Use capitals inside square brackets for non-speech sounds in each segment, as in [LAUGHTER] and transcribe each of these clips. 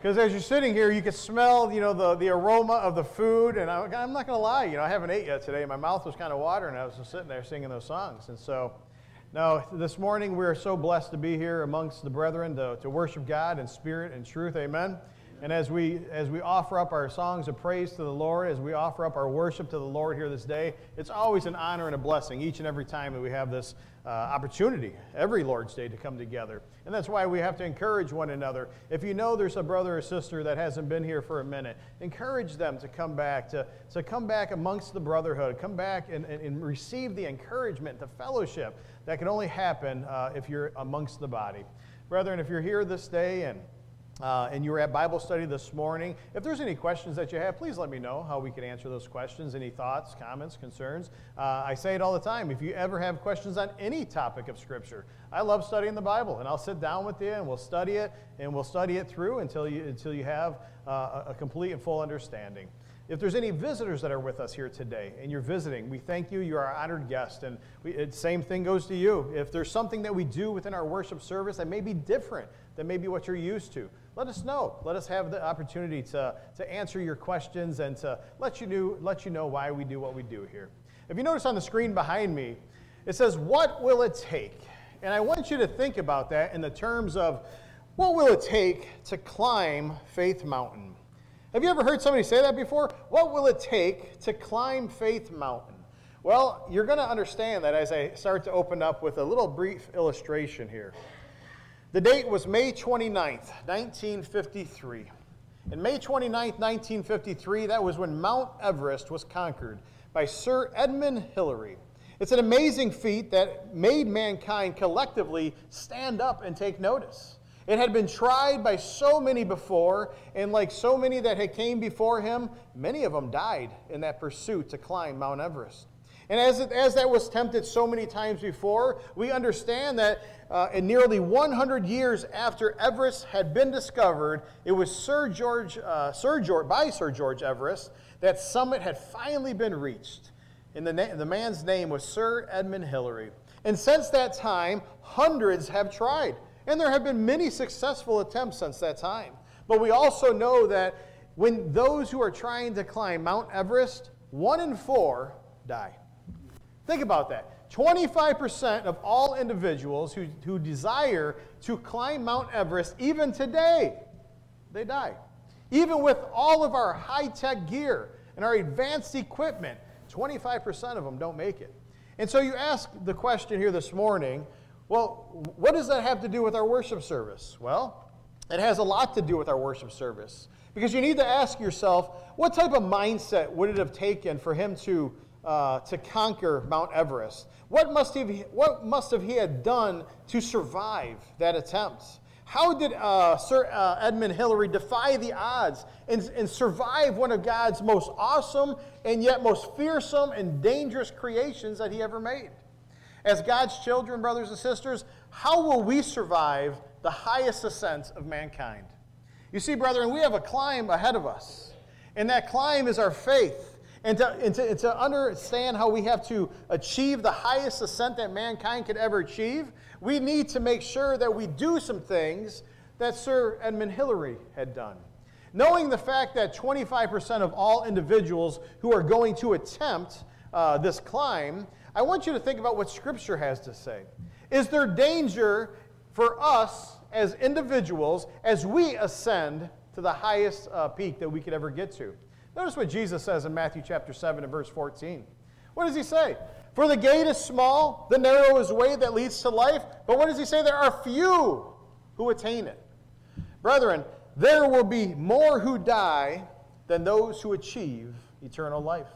Because as you're sitting here, you can smell, you know, the, the aroma of the food. And I, I'm not going to lie, you know, I haven't ate yet today. My mouth was kind of watering. I was just sitting there singing those songs. And so, no, this morning we are so blessed to be here amongst the brethren to, to worship God in spirit and truth. Amen. And as we, as we offer up our songs of praise to the Lord, as we offer up our worship to the Lord here this day, it's always an honor and a blessing each and every time that we have this uh, opportunity, every Lord's Day, to come together. And that's why we have to encourage one another. If you know there's a brother or sister that hasn't been here for a minute, encourage them to come back, to, to come back amongst the brotherhood, come back and, and, and receive the encouragement, the fellowship that can only happen uh, if you're amongst the body. Brethren, if you're here this day and uh, and you were at Bible study this morning. If there's any questions that you have, please let me know how we can answer those questions. Any thoughts, comments, concerns? Uh, I say it all the time. If you ever have questions on any topic of Scripture, I love studying the Bible, and I'll sit down with you and we'll study it, and we'll study it through until you, until you have uh, a complete and full understanding. If there's any visitors that are with us here today and you're visiting, we thank you. You're our honored guest. And it, same thing goes to you. If there's something that we do within our worship service that may be different than maybe what you're used to, let us know. Let us have the opportunity to, to answer your questions and to let you, know, let you know why we do what we do here. If you notice on the screen behind me, it says, What will it take? And I want you to think about that in the terms of what will it take to climb Faith Mountain? Have you ever heard somebody say that before? What will it take to climb Faith Mountain? Well, you're going to understand that as I start to open up with a little brief illustration here. The date was May 29th, 1953. And May 29th, 1953, that was when Mount Everest was conquered by Sir Edmund Hillary. It's an amazing feat that made mankind collectively stand up and take notice. It had been tried by so many before, and like so many that had came before him, many of them died in that pursuit to climb Mount Everest. And as, it, as that was tempted so many times before, we understand that uh, in nearly 100 years after Everest had been discovered, it was Sir George, uh, Sir George, by Sir George Everest that summit had finally been reached. And the, na- the man's name was Sir Edmund Hillary. And since that time, hundreds have tried. And there have been many successful attempts since that time. But we also know that when those who are trying to climb Mount Everest, one in four die. Think about that. 25% of all individuals who, who desire to climb Mount Everest, even today, they die. Even with all of our high tech gear and our advanced equipment, 25% of them don't make it. And so you ask the question here this morning well, what does that have to do with our worship service? Well, it has a lot to do with our worship service. Because you need to ask yourself, what type of mindset would it have taken for him to uh, to conquer Mount Everest. What must, he, what must have he had done to survive that attempt? How did uh, Sir uh, Edmund Hillary defy the odds and, and survive one of God's most awesome and yet most fearsome and dangerous creations that he ever made? As God's children, brothers and sisters, how will we survive the highest ascent of mankind? You see, brethren, we have a climb ahead of us, and that climb is our faith. And to, and, to, and to understand how we have to achieve the highest ascent that mankind could ever achieve, we need to make sure that we do some things that Sir Edmund Hillary had done. Knowing the fact that 25% of all individuals who are going to attempt uh, this climb, I want you to think about what Scripture has to say. Is there danger for us as individuals as we ascend to the highest uh, peak that we could ever get to? Notice what Jesus says in Matthew chapter 7 and verse 14. What does he say? For the gate is small, the narrow is the way that leads to life, but what does he say? There are few who attain it. Brethren, there will be more who die than those who achieve eternal life.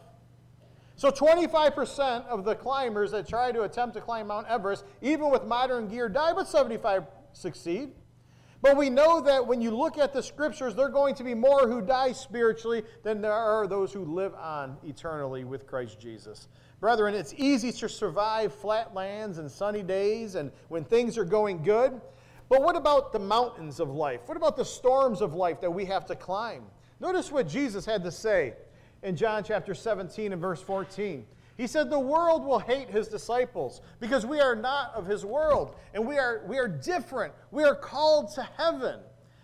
So 25% of the climbers that try to attempt to climb Mount Everest, even with modern gear, die, but 75 succeed. But we know that when you look at the scriptures, there are going to be more who die spiritually than there are those who live on eternally with Christ Jesus. Brethren, it's easy to survive flat lands and sunny days and when things are going good. But what about the mountains of life? What about the storms of life that we have to climb? Notice what Jesus had to say in John chapter 17 and verse 14. He said, The world will hate his disciples because we are not of his world and we are, we are different. We are called to heaven.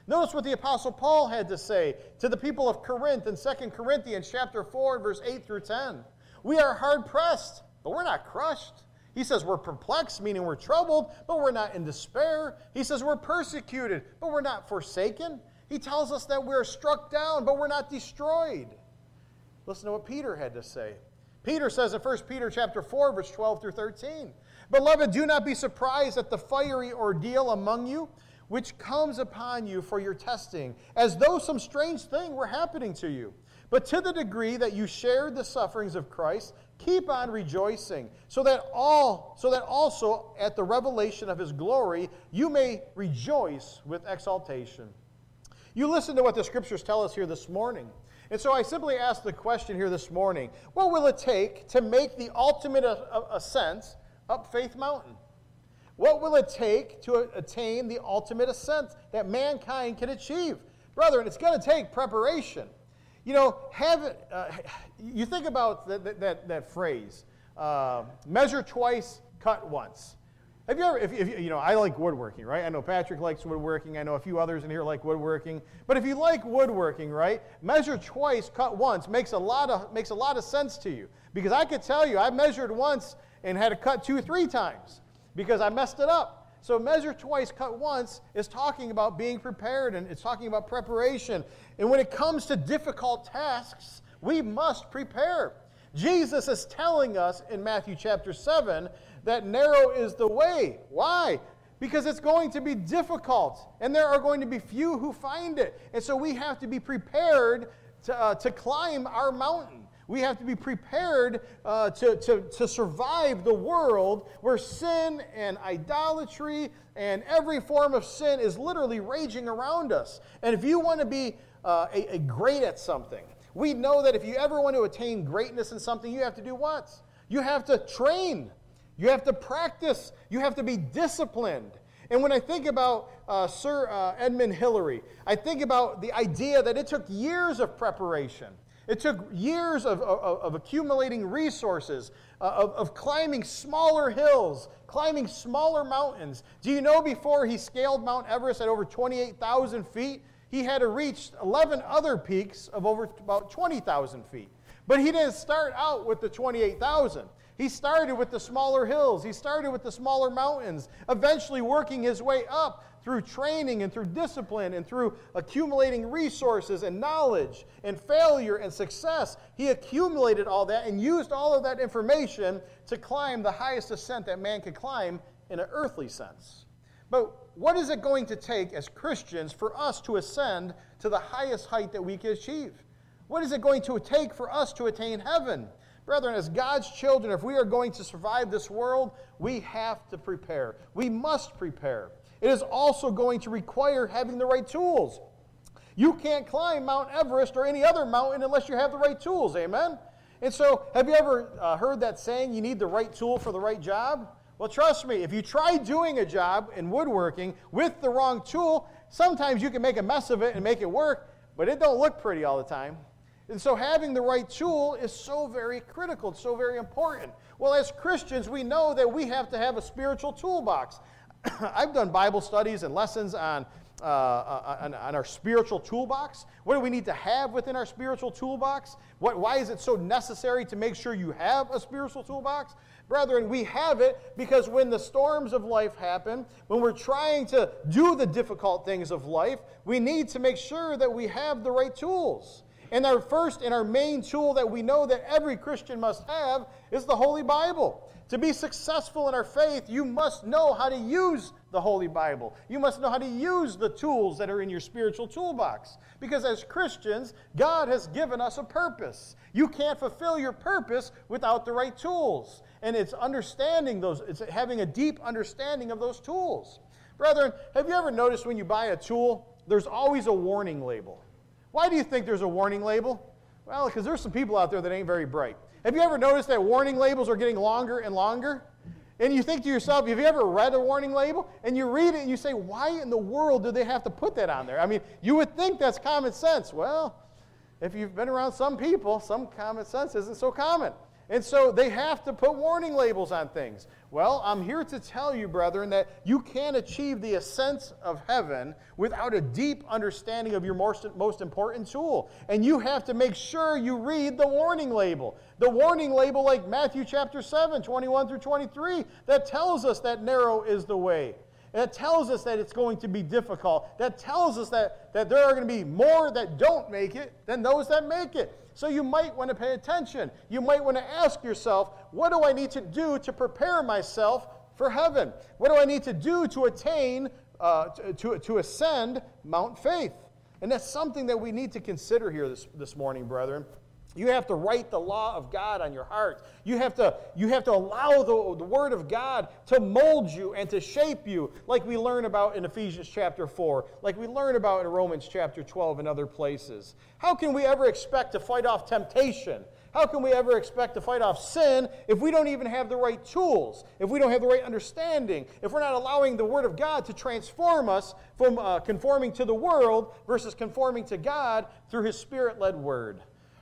Notice what the Apostle Paul had to say to the people of Corinth in 2 Corinthians chapter 4, verse 8 through 10. We are hard pressed, but we're not crushed. He says we're perplexed, meaning we're troubled, but we're not in despair. He says we're persecuted, but we're not forsaken. He tells us that we're struck down, but we're not destroyed. Listen to what Peter had to say. Peter says in 1 Peter chapter 4, verse 12 through 13. Beloved, do not be surprised at the fiery ordeal among you, which comes upon you for your testing, as though some strange thing were happening to you. But to the degree that you shared the sufferings of Christ, keep on rejoicing, so that all so that also at the revelation of his glory you may rejoice with exaltation. You listen to what the scriptures tell us here this morning. And so I simply ask the question here this morning what will it take to make the ultimate ascent up Faith Mountain? What will it take to attain the ultimate ascent that mankind can achieve? Brethren, it's going to take preparation. You know, have uh, you think about that, that, that phrase uh, measure twice, cut once. Have you ever, if, if, you know, I like woodworking, right? I know Patrick likes woodworking. I know a few others in here like woodworking. But if you like woodworking, right, measure twice, cut once makes a lot of, makes a lot of sense to you. Because I could tell you, I measured once and had to cut two, three times because I messed it up. So, measure twice, cut once is talking about being prepared and it's talking about preparation. And when it comes to difficult tasks, we must prepare. Jesus is telling us in Matthew chapter 7 that narrow is the way. Why? Because it's going to be difficult and there are going to be few who find it. And so we have to be prepared to, uh, to climb our mountain. We have to be prepared uh, to, to, to survive the world where sin and idolatry and every form of sin is literally raging around us. And if you want to be uh, a, a great at something, we know that if you ever want to attain greatness in something, you have to do what? You have to train. You have to practice. You have to be disciplined. And when I think about uh, Sir uh, Edmund Hillary, I think about the idea that it took years of preparation. It took years of, of, of accumulating resources, uh, of, of climbing smaller hills, climbing smaller mountains. Do you know before he scaled Mount Everest at over 28,000 feet, he had to reach 11 other peaks of over about 20,000 feet. But he didn't start out with the 28,000. He started with the smaller hills. He started with the smaller mountains, eventually working his way up through training and through discipline and through accumulating resources and knowledge and failure and success, he accumulated all that and used all of that information to climb the highest ascent that man could climb in an earthly sense. But what is it going to take as Christians for us to ascend to the highest height that we can achieve? What is it going to take for us to attain heaven? Brethren, as God's children, if we are going to survive this world, we have to prepare. We must prepare. It is also going to require having the right tools. You can't climb Mount Everest or any other mountain unless you have the right tools. Amen? And so, have you ever uh, heard that saying, you need the right tool for the right job? Well, trust me, if you try doing a job in woodworking with the wrong tool, sometimes you can make a mess of it and make it work, but it don't look pretty all the time. And so having the right tool is so very critical, it's so very important. Well, as Christians, we know that we have to have a spiritual toolbox. [COUGHS] I've done Bible studies and lessons on, uh, uh, on, on, our spiritual toolbox. What do we need to have within our spiritual toolbox? What, why is it so necessary to make sure you have a spiritual toolbox? Brethren, we have it because when the storms of life happen, when we're trying to do the difficult things of life, we need to make sure that we have the right tools. And our first and our main tool that we know that every Christian must have is the Holy Bible. To be successful in our faith, you must know how to use the Holy Bible. You must know how to use the tools that are in your spiritual toolbox. Because as Christians, God has given us a purpose. You can't fulfill your purpose without the right tools. And it's understanding those, it's having a deep understanding of those tools. Brethren, have you ever noticed when you buy a tool, there's always a warning label? Why do you think there's a warning label? Well, because there's some people out there that ain't very bright. Have you ever noticed that warning labels are getting longer and longer? And you think to yourself, have you ever read a warning label? And you read it and you say, why in the world do they have to put that on there? I mean, you would think that's common sense. Well, if you've been around some people, some common sense isn't so common. And so they have to put warning labels on things. Well, I'm here to tell you, brethren, that you can't achieve the ascent of heaven without a deep understanding of your most, most important tool. And you have to make sure you read the warning label. The warning label, like Matthew chapter 7, 21 through 23, that tells us that narrow is the way. That tells us that it's going to be difficult. That tells us that, that there are going to be more that don't make it than those that make it. So you might want to pay attention. You might want to ask yourself, what do I need to do to prepare myself for heaven? What do I need to do to attain, uh, to, to ascend Mount Faith? And that's something that we need to consider here this, this morning, brethren. You have to write the law of God on your heart. You have to, you have to allow the, the Word of God to mold you and to shape you, like we learn about in Ephesians chapter 4, like we learn about in Romans chapter 12 and other places. How can we ever expect to fight off temptation? How can we ever expect to fight off sin if we don't even have the right tools, if we don't have the right understanding, if we're not allowing the Word of God to transform us from uh, conforming to the world versus conforming to God through His Spirit led Word?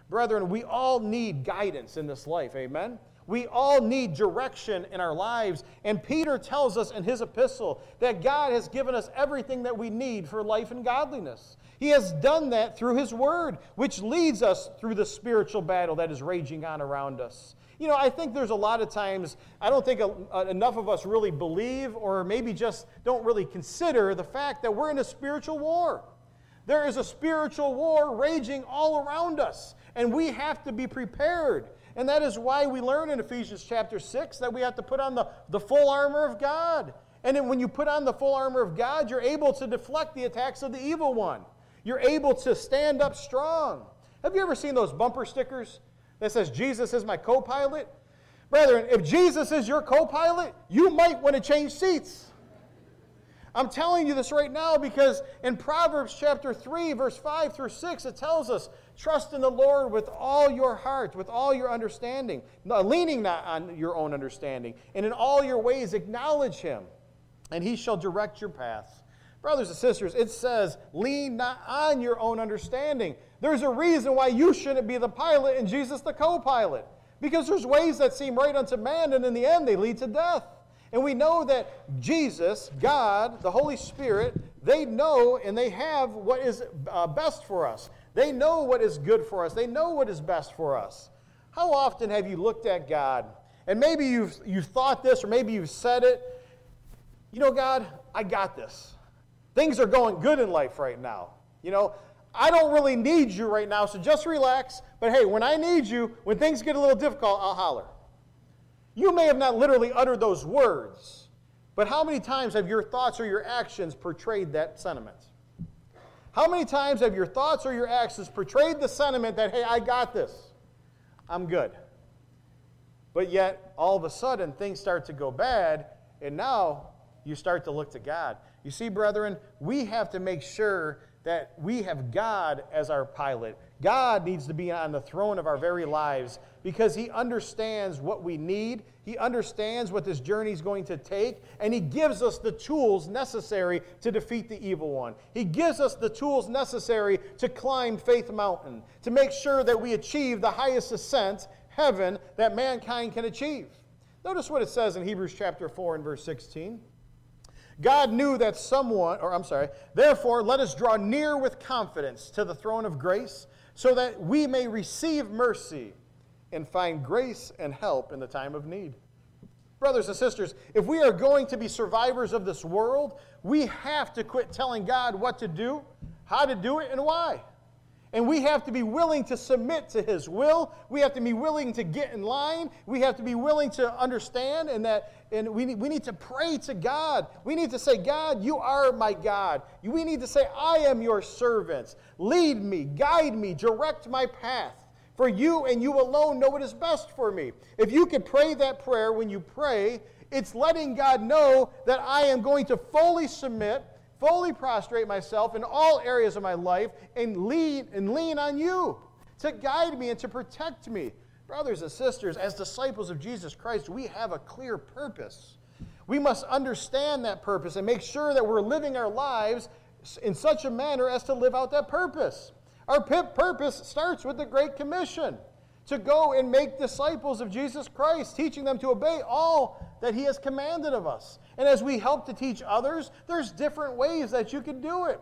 Brethren, we all need guidance in this life. Amen? We all need direction in our lives. And Peter tells us in his epistle that God has given us everything that we need for life and godliness. He has done that through his word, which leads us through the spiritual battle that is raging on around us. You know, I think there's a lot of times, I don't think enough of us really believe or maybe just don't really consider the fact that we're in a spiritual war. There is a spiritual war raging all around us and we have to be prepared. And that is why we learn in Ephesians chapter 6 that we have to put on the, the full armor of God. And then when you put on the full armor of God, you're able to deflect the attacks of the evil one. You're able to stand up strong. Have you ever seen those bumper stickers that says, Jesus is my co pilot? Brethren, if Jesus is your co pilot, you might want to change seats. I'm telling you this right now because in Proverbs chapter 3, verse 5 through 6, it tells us Trust in the Lord with all your heart, with all your understanding, leaning not on your own understanding. And in all your ways, acknowledge Him, and He shall direct your paths. Brothers and sisters, it says, lean not on your own understanding. There's a reason why you shouldn't be the pilot and Jesus the co pilot. Because there's ways that seem right unto man, and in the end, they lead to death. And we know that Jesus, God, the Holy Spirit, they know and they have what is uh, best for us. They know what is good for us, they know what is best for us. How often have you looked at God and maybe you've, you've thought this or maybe you've said it? You know, God, I got this. Things are going good in life right now. You know, I don't really need you right now, so just relax. But hey, when I need you, when things get a little difficult, I'll holler. You may have not literally uttered those words, but how many times have your thoughts or your actions portrayed that sentiment? How many times have your thoughts or your actions portrayed the sentiment that, hey, I got this, I'm good? But yet, all of a sudden, things start to go bad, and now you start to look to God. You see, brethren, we have to make sure that we have God as our pilot. God needs to be on the throne of our very lives because He understands what we need. He understands what this journey is going to take, and He gives us the tools necessary to defeat the evil one. He gives us the tools necessary to climb Faith Mountain, to make sure that we achieve the highest ascent, heaven, that mankind can achieve. Notice what it says in Hebrews chapter 4 and verse 16. God knew that someone, or I'm sorry, therefore let us draw near with confidence to the throne of grace so that we may receive mercy and find grace and help in the time of need. Brothers and sisters, if we are going to be survivors of this world, we have to quit telling God what to do, how to do it, and why. And we have to be willing to submit to His will. We have to be willing to get in line. We have to be willing to understand and that and we need, we need to pray to God. We need to say, God, you are my God. We need to say, I am your servant. Lead me, guide me, direct my path. For you and you alone know what is best for me. If you could pray that prayer when you pray, it's letting God know that I am going to fully submit, fully prostrate myself in all areas of my life and lean and lean on you to guide me and to protect me. Brothers and sisters, as disciples of Jesus Christ, we have a clear purpose. We must understand that purpose and make sure that we're living our lives in such a manner as to live out that purpose. Our purpose starts with the Great Commission to go and make disciples of Jesus Christ, teaching them to obey all that He has commanded of us. And as we help to teach others, there's different ways that you can do it.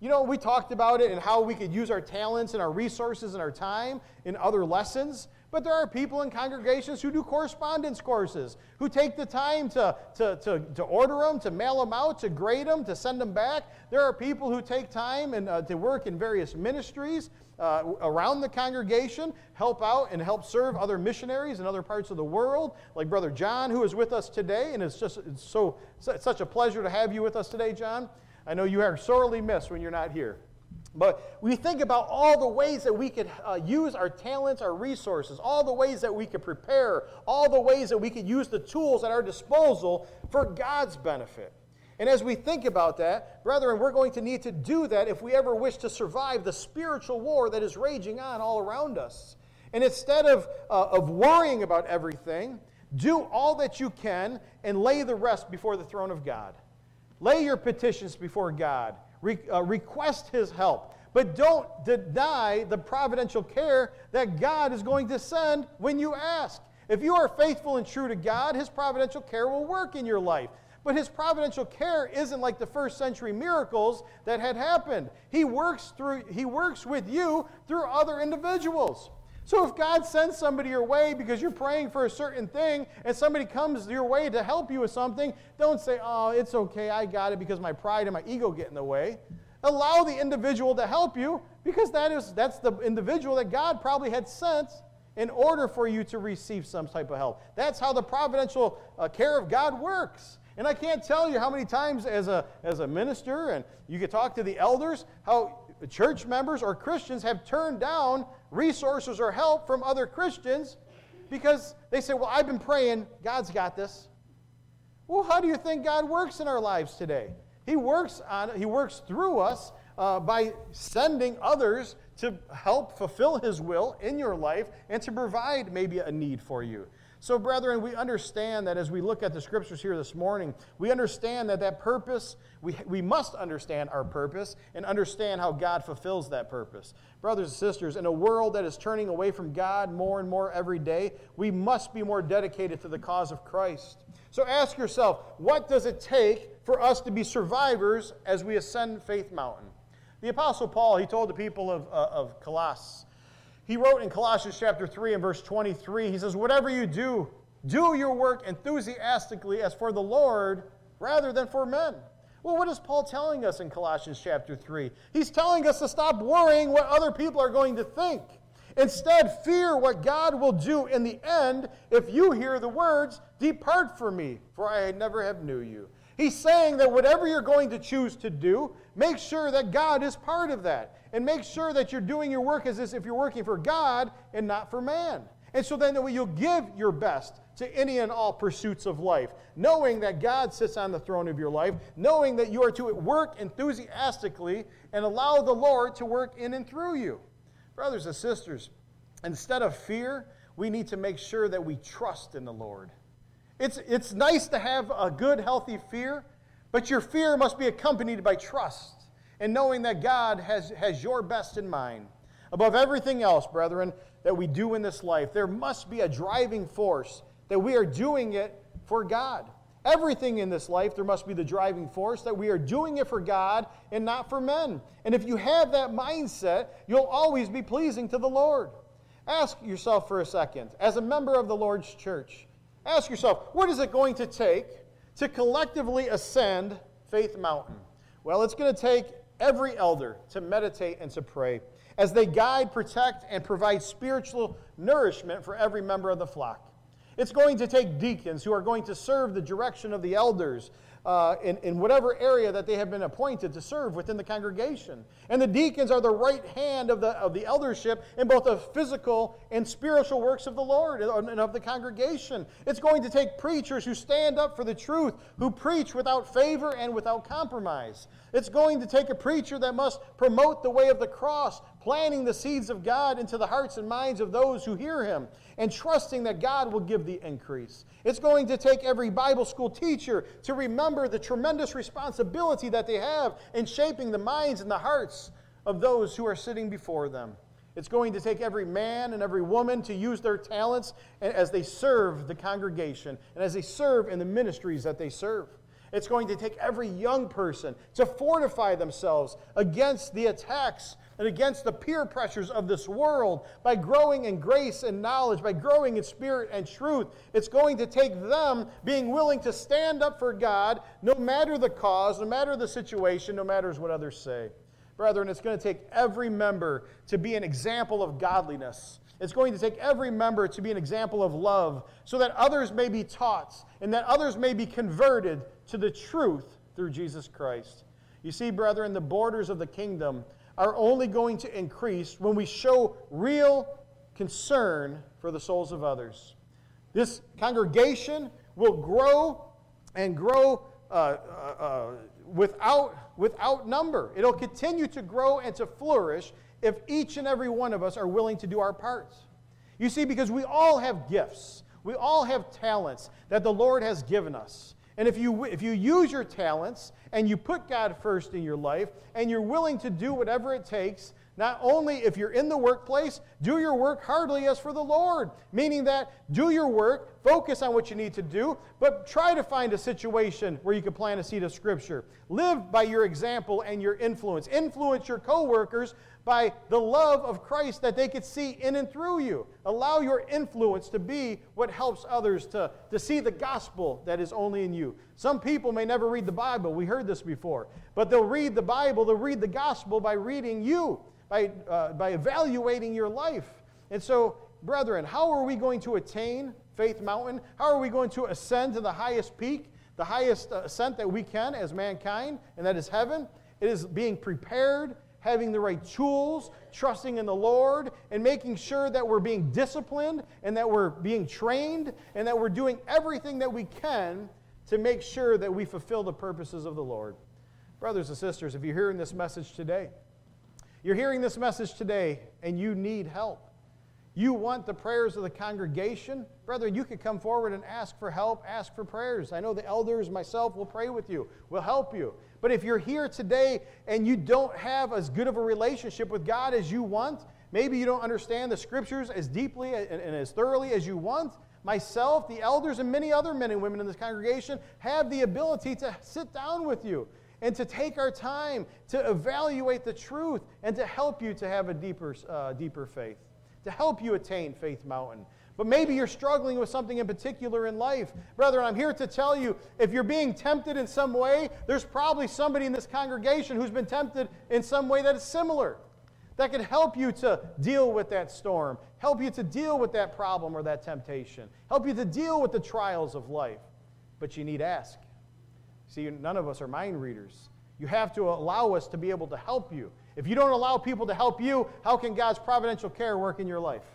You know, we talked about it and how we could use our talents and our resources and our time in other lessons. But there are people in congregations who do correspondence courses, who take the time to, to, to, to order them, to mail them out, to grade them, to send them back. There are people who take time and, uh, to work in various ministries uh, around the congregation, help out and help serve other missionaries in other parts of the world, like Brother John, who is with us today. And it's just it's so, it's such a pleasure to have you with us today, John. I know you are sorely missed when you're not here. But we think about all the ways that we could uh, use our talents, our resources, all the ways that we could prepare, all the ways that we could use the tools at our disposal for God's benefit. And as we think about that, brethren, we're going to need to do that if we ever wish to survive the spiritual war that is raging on all around us. And instead of, uh, of worrying about everything, do all that you can and lay the rest before the throne of God. Lay your petitions before God re, uh, request His help. But don't deny the providential care that God is going to send when you ask. If you are faithful and true to God, His providential care will work in your life. But His providential care isn't like the first century miracles that had happened. He works, through, he works with you through other individuals. So if God sends somebody your way because you're praying for a certain thing and somebody comes your way to help you with something, don't say, oh, it's okay, I got it because my pride and my ego get in the way. Allow the individual to help you because that is, that's the individual that God probably had sent in order for you to receive some type of help. That's how the providential uh, care of God works. And I can't tell you how many times as a, as a minister, and you can talk to the elders, how church members or Christians have turned down resources or help from other Christians because they say, Well, I've been praying, God's got this. Well, how do you think God works in our lives today? He works, on, he works through us uh, by sending others to help fulfill His will in your life and to provide maybe a need for you. So, brethren, we understand that as we look at the scriptures here this morning, we understand that that purpose, we, we must understand our purpose and understand how God fulfills that purpose. Brothers and sisters, in a world that is turning away from God more and more every day, we must be more dedicated to the cause of Christ. So ask yourself, what does it take for us to be survivors as we ascend Faith Mountain? The Apostle Paul, he told the people of, uh, of Colossus, he wrote in Colossians chapter 3 and verse 23, he says, Whatever you do, do your work enthusiastically as for the Lord rather than for men. Well, what is Paul telling us in Colossians chapter 3? He's telling us to stop worrying what other people are going to think. Instead, fear what God will do in the end if you hear the words, Depart from me, for I never have knew you. He's saying that whatever you're going to choose to do, make sure that God is part of that. And make sure that you're doing your work as if you're working for God and not for man. And so then you'll give your best to any and all pursuits of life, knowing that God sits on the throne of your life, knowing that you are to work enthusiastically and allow the Lord to work in and through you. Brothers and sisters, instead of fear, we need to make sure that we trust in the Lord. It's, it's nice to have a good, healthy fear, but your fear must be accompanied by trust and knowing that God has, has your best in mind. Above everything else, brethren, that we do in this life, there must be a driving force that we are doing it for God. Everything in this life, there must be the driving force that we are doing it for God and not for men. And if you have that mindset, you'll always be pleasing to the Lord. Ask yourself for a second, as a member of the Lord's church, Ask yourself, what is it going to take to collectively ascend Faith Mountain? Well, it's going to take every elder to meditate and to pray as they guide, protect, and provide spiritual nourishment for every member of the flock. It's going to take deacons who are going to serve the direction of the elders uh, in, in whatever area that they have been appointed to serve within the congregation. And the deacons are the right hand of the, of the eldership in both the physical and spiritual works of the Lord and of the congregation. It's going to take preachers who stand up for the truth, who preach without favor and without compromise. It's going to take a preacher that must promote the way of the cross, planting the seeds of God into the hearts and minds of those who hear him, and trusting that God will give the increase. It's going to take every Bible school teacher to remember the tremendous responsibility that they have in shaping the minds and the hearts of those who are sitting before them. It's going to take every man and every woman to use their talents as they serve the congregation and as they serve in the ministries that they serve. It's going to take every young person to fortify themselves against the attacks and against the peer pressures of this world by growing in grace and knowledge, by growing in spirit and truth. It's going to take them being willing to stand up for God no matter the cause, no matter the situation, no matter what others say. Brethren, it's going to take every member to be an example of godliness. It's going to take every member to be an example of love so that others may be taught and that others may be converted to the truth through Jesus Christ. You see, brethren, the borders of the kingdom are only going to increase when we show real concern for the souls of others. This congregation will grow and grow uh, uh, uh, without, without number. It'll continue to grow and to flourish if each and every one of us are willing to do our parts. You see, because we all have gifts, we all have talents that the Lord has given us. And if you, if you use your talents and you put God first in your life and you're willing to do whatever it takes, not only if you're in the workplace, do your work heartily as for the Lord, meaning that do your work, focus on what you need to do, but try to find a situation where you can plant a seed of Scripture. Live by your example and your influence. Influence your coworkers by the love of Christ that they could see in and through you. Allow your influence to be what helps others to, to see the gospel that is only in you. Some people may never read the Bible. We heard this before. But they'll read the Bible, they'll read the gospel by reading you, by, uh, by evaluating your life. And so, brethren, how are we going to attain Faith Mountain? How are we going to ascend to the highest peak, the highest uh, ascent that we can as mankind, and that is heaven? It is being prepared having the right tools, trusting in the Lord, and making sure that we're being disciplined and that we're being trained and that we're doing everything that we can to make sure that we fulfill the purposes of the Lord. Brothers and sisters, if you're hearing this message today, you're hearing this message today and you need help. You want the prayers of the congregation? Brother, you could come forward and ask for help, ask for prayers. I know the elders, myself, will pray with you, will help you. But if you're here today and you don't have as good of a relationship with God as you want, maybe you don't understand the scriptures as deeply and, and as thoroughly as you want, myself, the elders, and many other men and women in this congregation have the ability to sit down with you and to take our time to evaluate the truth and to help you to have a deeper, uh, deeper faith, to help you attain Faith Mountain. But maybe you're struggling with something in particular in life. Brother, I'm here to tell you if you're being tempted in some way, there's probably somebody in this congregation who's been tempted in some way that is similar. That can help you to deal with that storm, help you to deal with that problem or that temptation, help you to deal with the trials of life. But you need ask. See, none of us are mind readers. You have to allow us to be able to help you. If you don't allow people to help you, how can God's providential care work in your life?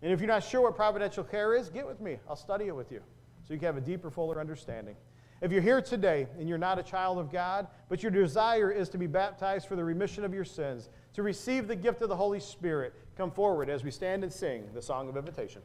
And if you're not sure what providential care is, get with me. I'll study it with you so you can have a deeper, fuller understanding. If you're here today and you're not a child of God, but your desire is to be baptized for the remission of your sins, to receive the gift of the Holy Spirit, come forward as we stand and sing the song of invitation.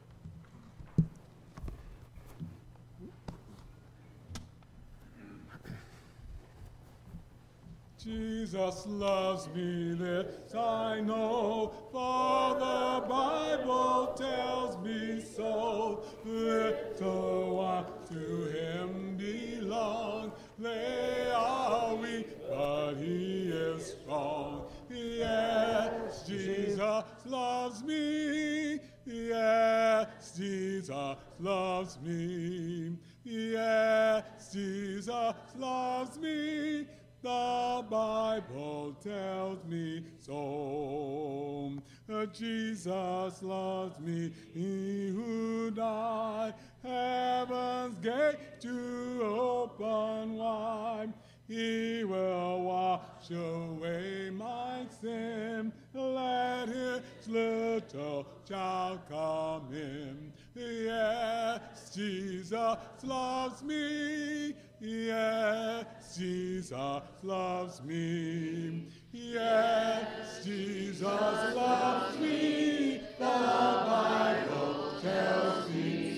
Jesus loves me, this I know, for the Bible tells me so. Little ones to him belong, they are weak, but he is strong. Yes, Jesus loves me. Yes, Jesus loves me. Yes, Jesus loves me. The Bible tells me so. Uh, Jesus loves me, he who died, heaven's gate to open wide. He will wash away my sin. Let his little child come in. Yes, Jesus loves me. Yes, Jesus loves me. Yes, Jesus loves me. The Bible tells me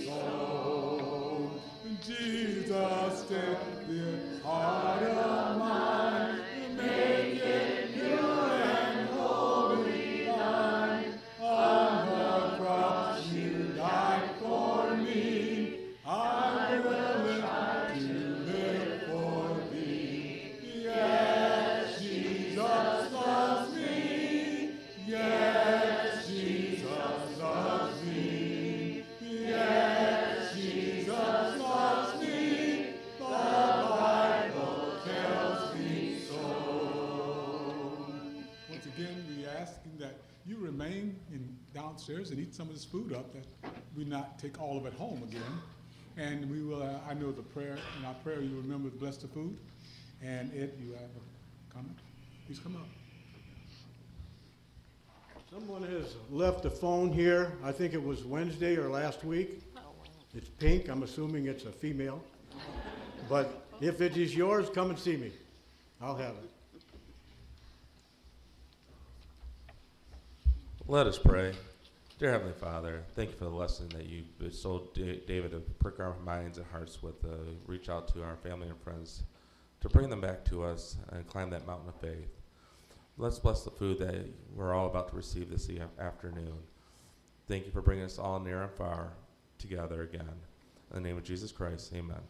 some of this food up, that we not take all of it home again. And we will, uh, I know the prayer, in our prayer, you remember to bless the food. And Ed, you have a comment? Please come up. Someone has left a phone here, I think it was Wednesday or last week. It's pink, I'm assuming it's a female. But if it is yours, come and see me. I'll have it. Let us pray. Dear Heavenly Father, thank you for the lesson that you bestowed Da- David to prick our minds and hearts with, uh, reach out to our family and friends, to bring them back to us and climb that mountain of faith. Let's bless the food that we're all about to receive this e- afternoon. Thank you for bringing us all near and far together again. In the name of Jesus Christ, amen.